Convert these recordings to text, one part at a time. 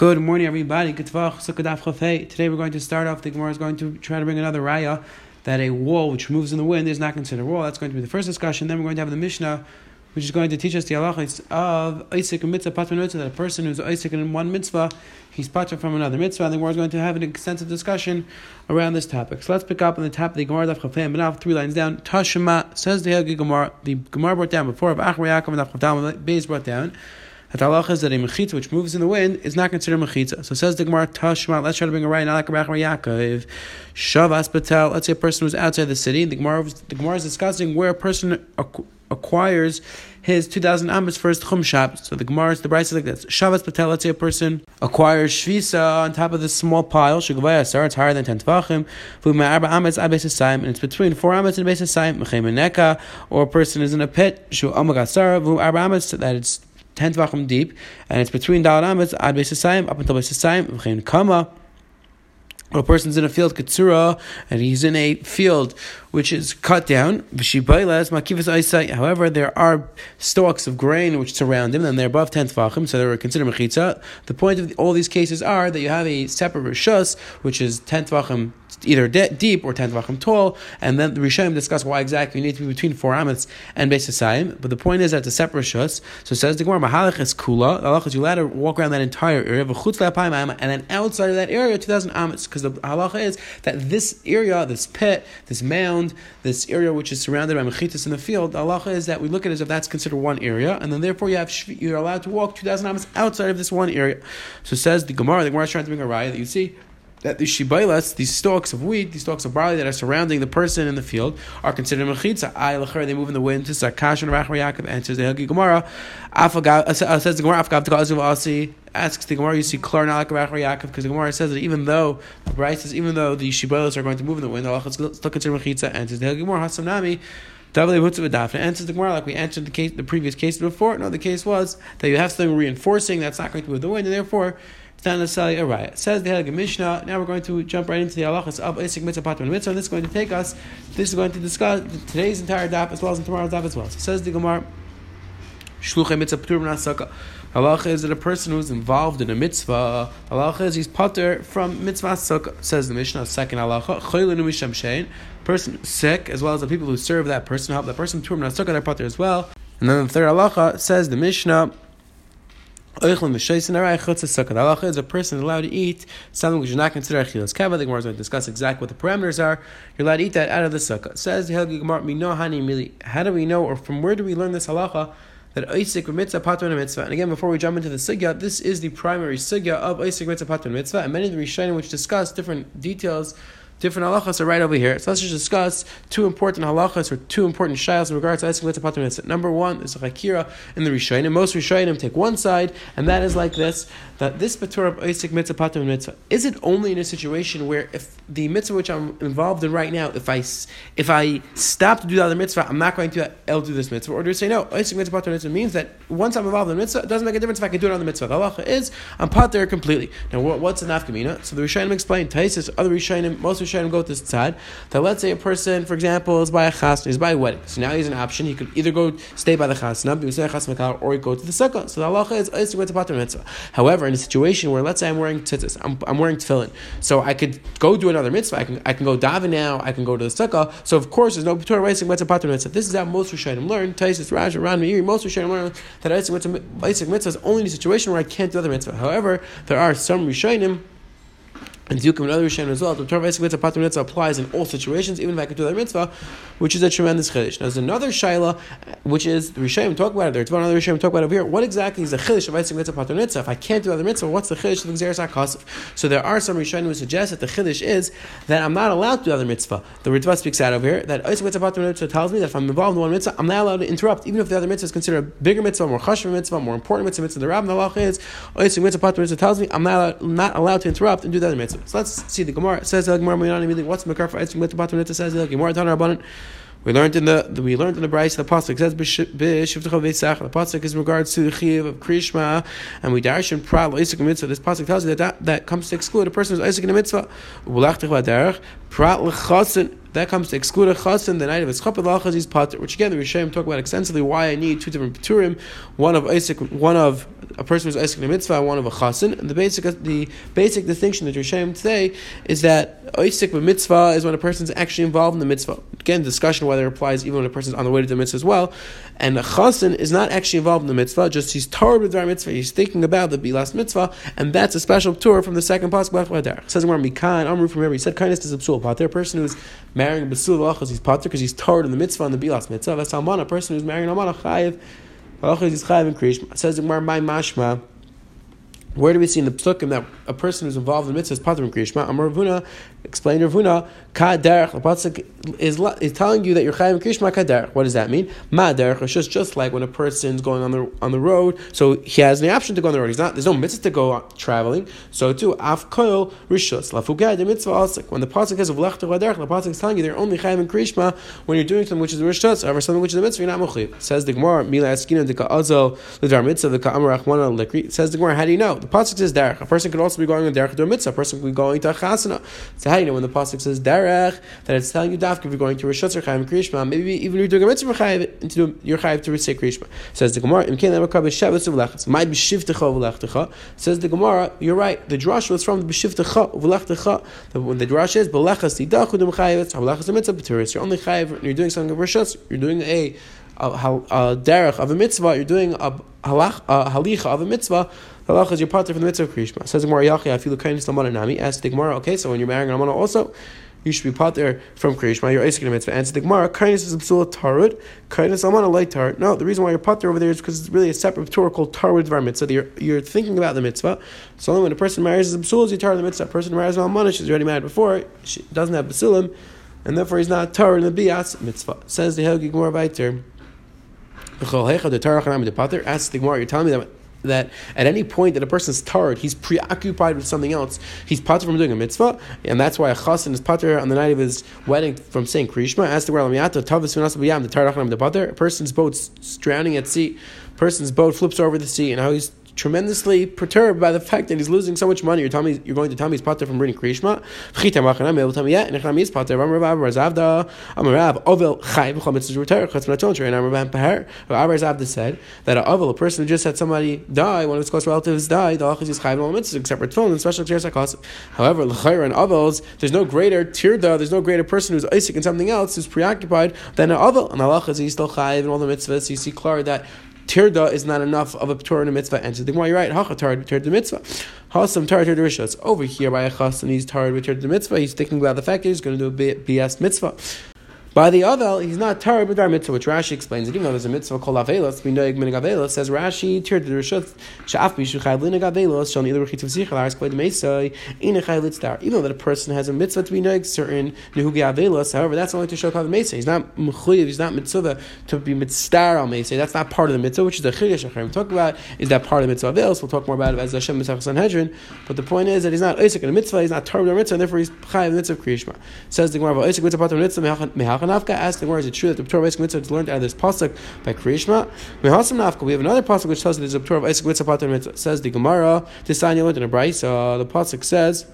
Good morning, everybody. Today we're going to start off. The Gemara is going to try to bring another raya that a wall which moves in the wind is not considered a wall. That's going to be the first discussion. Then we're going to have the Mishnah, which is going to teach us the halachas of Isaac and mitzvah patronut, that a person who's Isaac in one mitzvah, he's patron from another mitzvah. And the Gemara is going to have an extensive discussion around this topic. So let's pick up on the top of the Gemara, Daf and now three lines down. Tashema says the Gemara. The Gemara brought down before of Achri Yaakov and Daf Chafei, Beis brought down. The halacha is that a mechitza which moves in the wind is not considered mechitza. So says the Gemara Tashma. Let's try to bring a right. Not like a Yaakov. Shavas Patel. Let's say a person who's outside the city. The Gemara the Gemara is discussing where a person acquires his 2,000 amas for his chum shop. So the Gemara, the Bryce is like this. Shavas Patel, let's say a person acquires shvisa on top of this small pile, shugavaya sar, it's higher than 10 tvachim, v'uma arba amas abes and it's between 4 amas and base asayim, mechem or a person is in a pit, shu amagat sar, v'uma arba amas, that it's 10 tvachim deep, and it's between Dal Ametz ad Beis up until Beis V'chein Kama, a person's in a field katsura and he's in a field which is cut down. However, there are stalks of grain which surround him, and they're above ten tefachim, so they're considered mechitza. The point of all these cases are that you have a separate rishus, which is ten tefachim either de- deep or ten tvachim tall, and then the Rishayim discuss why exactly you need to be between four amets and Beis But the point is that the separate shus. So says the Gemara, Mahalach is kula. Halach is you allowed to walk around that entire area, of a chutzlaap and then outside of that area, two thousand amets, because the halacha is that this area, this pit, this mound, this area which is surrounded by mechitas in the field, the halacha is that we look at it as if that's considered one area, and then therefore you have you're allowed to walk two thousand amets outside of this one area. So says the Gemara, the Gemara is trying to bring a raya that you see that the shibailas, these stalks of wheat, these stalks of barley that are surrounding the person in the field, are considered mechitza. I they move in the wind. To Sakash and Rachar Yaakov answers the Hagi Gemara. Uh, says the Gemara Azuv Asi asks the Gemara. You see Klar Nalak Rachar Yaakov because the Gemara says that even though the Bryce says even though the shibailas are going to move in the wind, Allah is still considered mechitza. Answers the Hagi Gemara Hasamnami. Answers the Gemara like we answered the case, the previous case before. No, the case was that you have something reinforcing that's not going to move the wind, and therefore not necessarily a riot. Says the Halaga Mishnah. Now we're going to jump right into the halachas of Isik Mitzvah Patman Mitzvah. And this is going to take us. This is going to discuss today's entire daf as well as tomorrow's daf as well. So says the Gemara. Shluchay Mitzvah Ptur Sukkah. Halacha is that a person who's involved in a mitzvah, halacha is he's pater from mitzvah sukkah. Says the Mishnah, second halacha. Person sick, as well as the people who serve that person, help that person, tur sukkah, they're pater as well. And then the third halacha says the Mishnah, is a person allowed to eat something which is not considered achilas kava. The Gemara is going to discuss exactly what the parameters are. You're allowed to eat that out of the sukkah. Says the Gemara, how do we know, or from where do we learn this halacha? That Isaac mitzvah patron mitzvah. And again, before we jump into the sugya, this is the primary sugya of Isaac mitzvah patron mitzvah, and many of the Rishonim which discuss different details different halachas are right over here. So let's just discuss two important halachas or two important shaylas in regards to Esek Mitzvah. Number one is a chakira in the Rishonim. Most Rishonim take one side, and that is like this, that this Patur of Mitzvah Pater Mitzvah, is it only in a situation where if the mitzvah which I'm involved in right now, if I, if I stop to do the other mitzvah, I'm not going to I'll do this mitzvah, or do you say no, Esek Mitzvah Pater Mitzvah means that once I'm involved in the mitzvah, it doesn't make a difference if I can do it on the mitzvah. The halacha is, I'm Pater completely. Now what's the nafkamina? So the Rishonim explain, Taisis, other Rishonim, most Rishonim go to side, that let's say a person, for example, is by a chasna, he's by a wedding. So now he's an option. He could either go stay by the chasna, or he go to the sukkah. So the halacha is is to pater mitzvah. However, in a situation where let's say I'm wearing tzitzis, I'm, I'm wearing tefillin, so I could go do another mitzvah. I can I can go daven now. I can go to the sukkah. So of course, there's no Torah Isaac mitzvah pater mitzvah. This is how most Rishonim learn. Taisis, Raj, Ran, Meiri, most Rishonim learn that Isaac mitzvah is only in a situation where I can't do other mitzvah. However, there are some Rishonim and Dukim and other Rishonim as well. The Torah Vesik Mitzvah Pater Mitzvah applies in all situations, even if I could do that mitzvah, which is a tremendous chiddush. Now, there's another shaila, which is the talk about it. There's one other Rishonim talk about it over here. What exactly is the chiddush of Vesik Mitzvah Pater Mitzvah? If I can't do other mitzvah, what's the chiddush of Xeris HaKasif? So there are some Rishonim who suggest that the chiddush is that I'm not allowed to do other mitzvah. The Ritva speaks out over here that Vesik Mitzvah Pater Mitzvah tells me that if I'm involved in one mitzvah, I'm not allowed to interrupt, even if the other mitzvah is considered a bigger mitzvah, more chashuv mitzvah, more important mitzvah. mitzvah. The Rav Nalach is Vesik Mitzvah Pater Mitzvah tells me I'm not, not allowed to interrupt and do the other mitzvah. So let's see the Gemara says the Gemara immediately. What's Makar for Eitzim with the bottom? It says the Gemara Tanar Rabbanan. We learned in the, we learned in the Bryce the pasuk says b'shivtecha v'isach. The pasuk is in regards to the chiv of krishma, and we darshan prat isaac mitzvah. This pasuk tells you that, that that comes to exclude a person who's isaac in a mitzvah. Prat lechasin that comes to exclude a chasen the night of his chapel he's pater. Which again the Rishayim talk about extensively why I need two different paturim, one of Isaac, one of a person who's Isaac in a mitzvah, one of a chasen. And the basic the basic distinction that Rishayim today is that Isaac mitzvah is when a person's actually involved in the mitzvah. Again, discussion whether it applies even when a person's on the way to the mitzvah as well. And a chasen is not actually involved in the mitzvah, just he's torn with the mitzvah. He's thinking about the bilas mitzvah, and that's a special tour from the second pasuk. Says where Mikan Amru from here. He said kindness is a psul. A person who's marrying a basul lachas he's pater because he's torn in the mitzvah and the bilas mitzvah. That's almana. A person who's marrying a almana chayiv. Lachas he's chayiv in kriyishma. Says Gemara my mashma. Where do we see in the psukim that a person who's involved in mitzvah is pater in kriyishma? Amar Ravuna explain Ravuna ka derech. The pasuk is is telling you that you're chayim kriyishma ka derech. What does that mean? Ma derech is just just like when a person's going on the on the road, so he has the option to go on the road. He's not. There's no mitzvah to go traveling. So too af koil rishus lafugad the mitzvah also. When the pasuk says of lech derech, the pasuk is telling you they're only chayim kriyishma when you're doing something which is rishus, or something which is a mitzvah. You're not muchiv. Says the Gemara mila eskina de ka azel l'dar mitzvah the ka amarach one likri. Says the Gemara, how do you know? The pasuk says derech. A person could also be going on derech to a mitzvah. A person could be going to a chasana. Do know when the pasuk says derech that it's telling you dafka if you're going to rishus or chayim kriyishma? Maybe even you're doing a mitzvah chayim to you're chayim to say kriyishma. Says the Gemara, im ken lemakar b'shavus uv'lechas. Might be shivtecha uv'lechtecha. Says the Gemara, you're right. The drush was from the b'shivtecha uv'lechtecha. When the drush is b'lechas tidach udem chayim, b'lechas a mitzvah b'turis. You're only chayim. You're doing something of rishus. You're doing a a, a derech of a mitzvah, you're doing a, halach, a halicha of a mitzvah, halach is your partner from the mitzvah of Krishma. Says Gemara Yachi, I feel kindness lamana nami. Ask the Gemara, okay, so when you're marrying a Ramana also, you should be partner from Krishma, you're Isaac in a mitzvah. Answer the Gemara, kindness is a psula tarud, kindness lamana light tarud. No, the reason why you're partner over there is because it's really a separate Torah called tarud var mitzvah. You're, you're thinking about the mitzvah. So only when a person marries a psul, you tar the mitzvah. A person marries a Ramana, she's already married before, she doesn't have basulim, and therefore he's not tar in the bias mitzvah. Says the Helgi Gemara Baiter. Ask the Gemara, you're telling me that that at any point that a person's tired, he's preoccupied with something else. He's pater from doing a mitzvah, and that's why a chassan is pater on the night of his wedding from saying krishma. As the the. A person's boat's drowning at sea. Person's boat flips over the sea, and how he's tremendously perturbed by the fact that he's losing so much money. You're, telling me, you're going to tell me he's pater from reading Krishma? Avda said that a Avel, a person who just had somebody die, one of his close relatives die, the Achaz is Chayim mitzvahs except for Tfilin and special Tir However, L'chayr and Avels, there's no greater Tirda, there's no greater person who's Isaac and something else who's preoccupied than an Avel. And Allah is he's still Chayiv and all the mitzvahs. You see clear that tirda is not enough of a Torah and a mitzvah. And so the you're right, hacha tar tirda mitzvah. Hasam tar tirda rishos. Over here by a chas and he's tar with mitzvah. He's thinking about the fact that he's going to do a BS mitzvah. By the other, he's not tar our mitzvah, which Rashi explains. That even though there's a mitzvah called Avelos, we know Minig Avelos, says Rashi, tir the Rishut, Sha'af Mishu Chayv Linig Avelos, Shal Nidar Rechit V'Zichel, Aris Kved Mesai, Ina Chayv Litzdar. Even though that a person has a mitzvah to be Noig certain Nehugi Avelos, however, that's only to show Kav Mesai. He's not Mechuyev, he's not mitzvah to be mitzvah al Mesai. That's not part of the mitzvah, which is the Chiddush Achim talk about, is that part of the mitzvah Avelos. We'll talk more about it as Hashem Mitzvah Sanhedrin. But the point is that he's not Isaac in a mitzvah, he's not tar mitzvah, and therefore he's Chayv Mitzvah Kriyishma. Says the Gemara, Isaac Mitzvah Mitzvah, Mehachanavka, ask the is it true that the Torah of Isaac Mitzvah is learned out of this pasuk by Krishma? We have another pasuk which tells us there's a Torah of Isaac Mitzvah. Says the Gemara, this Tanya learned in a Brisa. The pasuk says.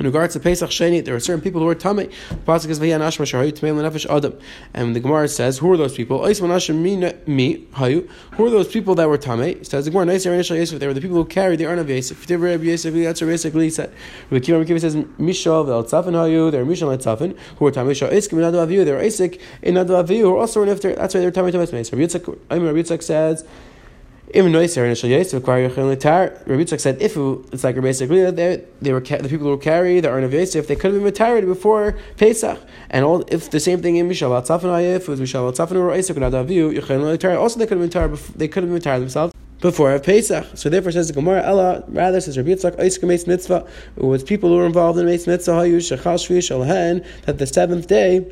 In regards to Pesach Sheni, there are certain people who are tamei. The pasuk is v'yan ashma shahayu tmei lenefesh adam, and the Gemara says, "Who are those people?" Who are those people that were tamei? Says the Gemara. They were the people who carried the urn of Yosef. They were says, "Mishal v'eltzafin hayu." They were Mishal etzafin who were tamei. Shal iskim in aviyu. They were Isaac in aviyu who are also an iftar. That's why they're tamei to Rabbi Yitzchak. Rabbi Yitzchak says. Even noiser initial yosef require yochin letar. Rabbi Yitzchak said if it's like basically they they were the people who carry the urn of Yosef they could have been retired before Pesach and all if the same thing in Mishal Tzafin if it was Mishal Tzafin or Isaac and Adaviu yochin letar also they could have been retired they could have been retired themselves before Pesach. So therefore says the Gemara Ella rather says Rabbi Yitzchak Isaac Meis Mitzvah with people who were involved in Meis Mitzvah Hayu Shechal Shvi that the seventh day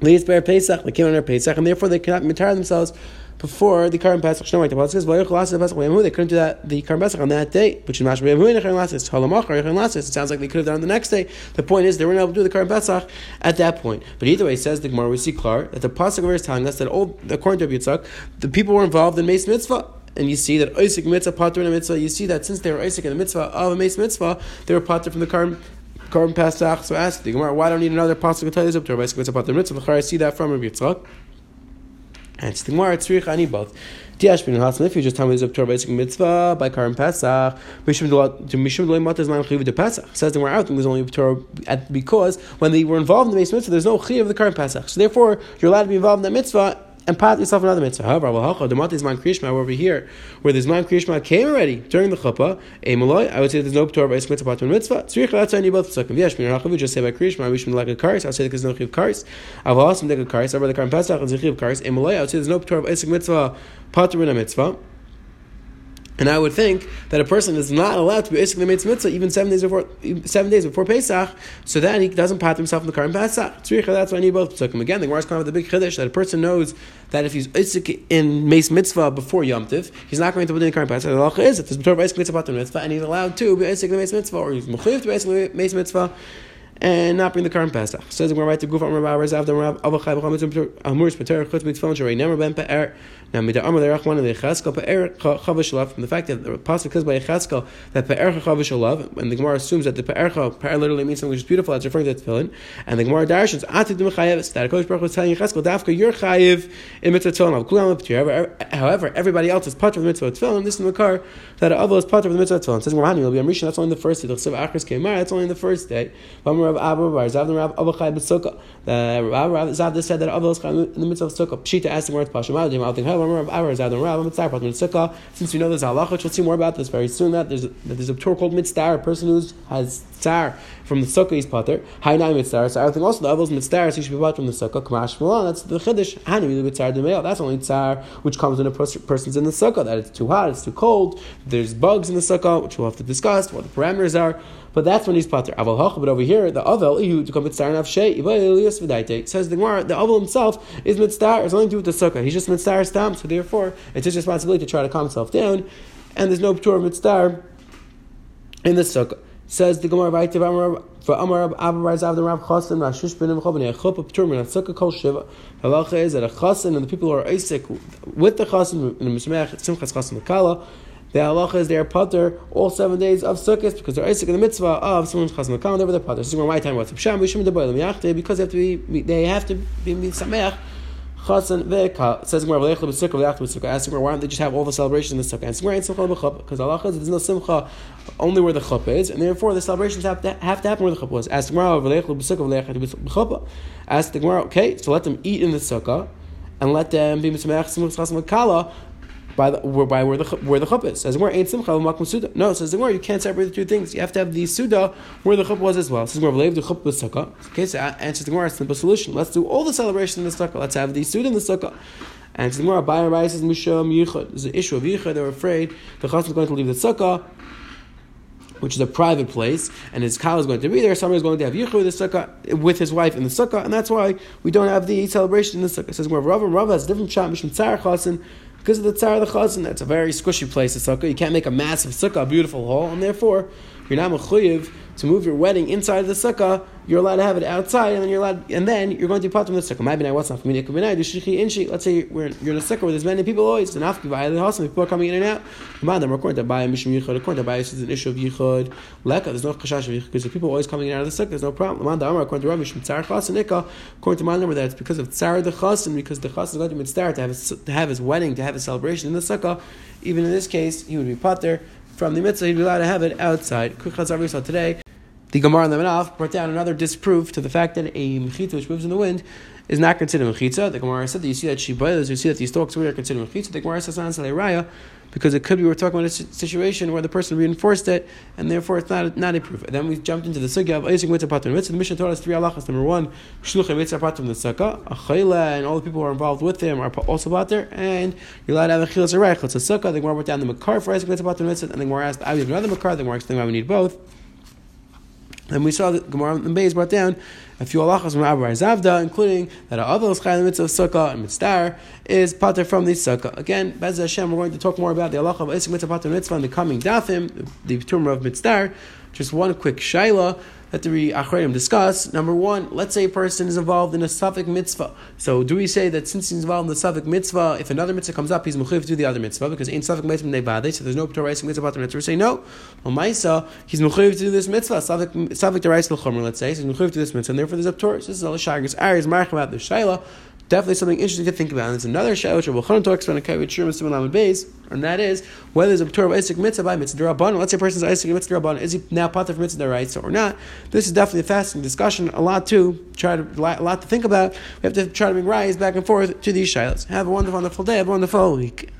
leads by Pesach they came on Pesach and therefore they cannot retire themselves before the Karim Pesach. Shneimar the Pasuk says, They couldn't do that the Karim Pesach on that day, which It sounds like they could have done it the next day. The point is they weren't able to do the Karim Pesach at that point. But either way, says the Gemara, we see clear that the Pasuk is telling us that all, according to Yitzchak, the people were involved in Meis Mitzvah and you see that Isaac mitzvah, pater in a mitzvah, you see that since they were Isaac in the mitzvah of a meis mitzvah, they were pater from the Karim Korban Pesach. So ask the Gemara, why don't I need another pasuk to you this it's about the mitzvah. I see that from Rabbi Yitzchak. And it's the Gemara, Tzrich, I need both. If you just tell me this Torah basic mitzvah by Karim Pesach, Mishum Delay Mat is not Chiv de Pesach. Says the Gemara, I think there's only Torah because when they were involved in the base mitzvah, there's no Chiv of the Karim Pesach. So therefore, you're allowed to be involved in that mitzvah and pat yourself another mitzvah. However, the mat is man krishma over here, where there's man krishma came already during the chuppah. A maloi, I would say there's no Torah by mitzvah part mitzvah. Tzricha that's you both psukim. Yesh min rachavu just say by krishma. I wish me like a karis. I would say there's no chiv karis. I've also take a karis. I've the karim pesach and chiv karis. A maloi, I would say there's no Torah by mitzvah part mitzvah. And I would think that a person is not allowed to be Isaac the mitzvah even seven days before seven days before Pesach, so that he doesn't pat himself in the in Pesach. That's why I need both psukim. Again, the Gemara's coming with the big chiddush that a person knows that if he's Isaac in Meis Mitzvah before Yom Tiv, he's not going to put in the in Pesach. The halacha is if there's Torah mitzvah mitzvah, and he's allowed to be Isaac the Meis Mitzvah, or he's mechuyev to be Isaac the Mace Mitzvah and not bring the current Pesach. Says we're right to on Rabbi Rav Zav Rav Avachai B'cham Amur Spater Chutz Mitzvah Sharei Nemer Ben now, the from the fact that the pasuk says by Echeskel that pe'er chavashalav, and the Gemara assumes that the pe'er pe'er literally means something which is beautiful. That's referring to the tefillin, and the Gemara darshans atid mechayev that Hakadosh Baruch was telling Echeskel dafka you're chayiv in mitzvah tefillin. However, everybody else is part of the mitzvah tefillin. This is the car that Avol is part of the mitzvah tefillin. Says Morani will. That's only the first day. The chsav achris kemar. That's only the first day. V'amar Rav Abba Bar Zav Rav Abba Chay B'Sukkah. The Rav Zav said that Avol is in the mitzvah of. Pshita asked the Gemara to Pasha Ma'adim. Since we know there's halacha, we'll see more about this very soon. That there's a, that there's a Torah called mitzvah, a person who has tsar from the sukkah he's pater. Hainai mitzvah. So I think also the others mitzvah, so he should be pater from the sukkah. Kamash Milan. That's the chiddush. Mitzvah the male. That's only tsar which comes when a person's in the sukkah. That it's too hot, it's too cold. There's bugs in the sukkah, which we'll have to discuss what the parameters are. But that's when he's pater. But over here, the aval to come mitzvah of shay. Says the Gemara, the aval himself is mitzvah. It's nothing to do with the sukkah. He's just mitzvah stam. So therefore, it's his responsibility to try to calm himself down. And there's no Torah mitzvah in the sukkah. Says the Gemara for Amar Abba Razav the Rav Chasen Rashush Ben Sukkah Kol Shiva. Halacha is that a Chasen and the people who are Isaac with the Chasen in the Mishmech Simchas Chasen Makala the halacha is they are putter all seven days of Sukkot because they're Isaac in the mitzvah of someone's chazan makam. They were the putter. Where my time yachte because they have to be they have to be sameach. Chasan ve'ka says Gemara v'lechel b'sukkah v'lechel b'sukkah. Asking why don't they just have all the celebrations in the sukkah? And Gemara ain't simcha b'chuppah because halacha is there's no simcha only where the chuppah is, and therefore the celebrations have to have to happen where the chuppah was. Ask Gemara v'lechel b'sukkah v'lechel b'chuppah. Ask the Gemara, okay, so let them eat in the sukkah and let them be mitzvah simcha chasam kala by the by where the where the chuppah is. Says where ain't simcha makom suda. No, says where you can't separate the two things. You have to have the suda where the chuppah was as well. Says where leave the chuppah sukkah. Okay, so uh, answers the Gemara simple solution. Let's do all the celebration in the sukkah. Let's have the suda in the sukkah. And the more by Rai says misham yichud. There's an issue of yichud. They're afraid the chassan is going to leave the sukkah which is a private place, and his cow is going to be there. Somebody is going to have yichud the sukkah with his wife in the sukkah, and that's why we don't have the celebration in the sukkah. It says where Rav Rav has a different shot mishum tzar chasen because of the tzar of the chazan. That's a very squishy place, the sukkah. You can't make a massive sukkah, a beautiful hall, and therefore you're not mechuyev to move your wedding inside the sukkah, you're allowed to have it outside, and then you're allowed, and then you're going to be part from the sukkah. What's not for me? Let's say you're in a sukkah where there's many people always, and after people are coming in and out. According to Abaya Mishum Yichud, according to Abaya, is an issue of Yichud. Leka, there's no chashash of Yichud because the people always coming in and out of the sukkah. There's no problem. According to Rabbi Mishum Tzar Chasen Ika, according to my number, that it's because of Tzar the Chasen, because the Chasen is going to be to have his, to have his wedding, to have his celebration in the sukkah. Even in this case, he would be there from the mitzvah, he'd be allowed to have it outside. Today, the Gemara the Menaf brought down another disproof to the fact that a mechitza which moves in the wind is not considered a mechitza. The Gemara said that you see that she boils, you see that these stalks are considered mechitza. The Gemara says raya because it could be we're talking about a situation where the person reinforced it and therefore it's not not a proof. And then we jumped into the sugya of Isaac mitzvah patur mitzvah. The mission taught us three halachas. Number one, shluchim mitzvah patur the sukkah. A and all the people who are involved with him are also patur, and you're allowed to have a chilas arayich. It's a sukkah. The Gemara brought down the makar for Isaac mitzvah mitzvah, and the Gemara asked, I have another makar. The Gemara explained why we need both. And we saw that Gemara and Beis brought down a few halachas from Abba Zavda, including that a Avos Chayim Mitzvah Sukkah and Mitzvah is pater from the Sukkah. Again, Bez Hashem, we're going to talk more about the halacha of Isaac Mitzvah Pater Mitzvah in the coming Dafim, the, Tumor of Mitzvah. Just one quick shaila. That the Achreim discuss. Number one, let's say a person is involved in a suffix mitzvah. So do we say that since he's involved in the suffix mitzvah, if another mitzvah comes up, he's mechuyev to do the other mitzvah because in suffix mitzvah nevade, so there's no Torah mitzvah about the mitzvah. We say no. Well, Maisa, he's mechuyev to do this mitzvah, suffix derais l'chomer, let's say, so he's mechuyev to this mitzvah, and therefore there's a Torah. So this is all the shagris. Aries mark about the shaila definitely something interesting to think about. And there's another shayla which Rabbi talks about in Kavit Shur Mitzvah Beis, and that is whether there's a Torah of Isaac Mitzvah by Mitzvah Rabban. Let's say a person's Isaac Mitzvah Rabban, is he now part of Mitzvah right or not? This is definitely a fascinating discussion. A lot to try to a lot to think about. We have to try to bring rise back and forth to these shaylas. Have a wonderful, wonderful day. Have a wonderful week.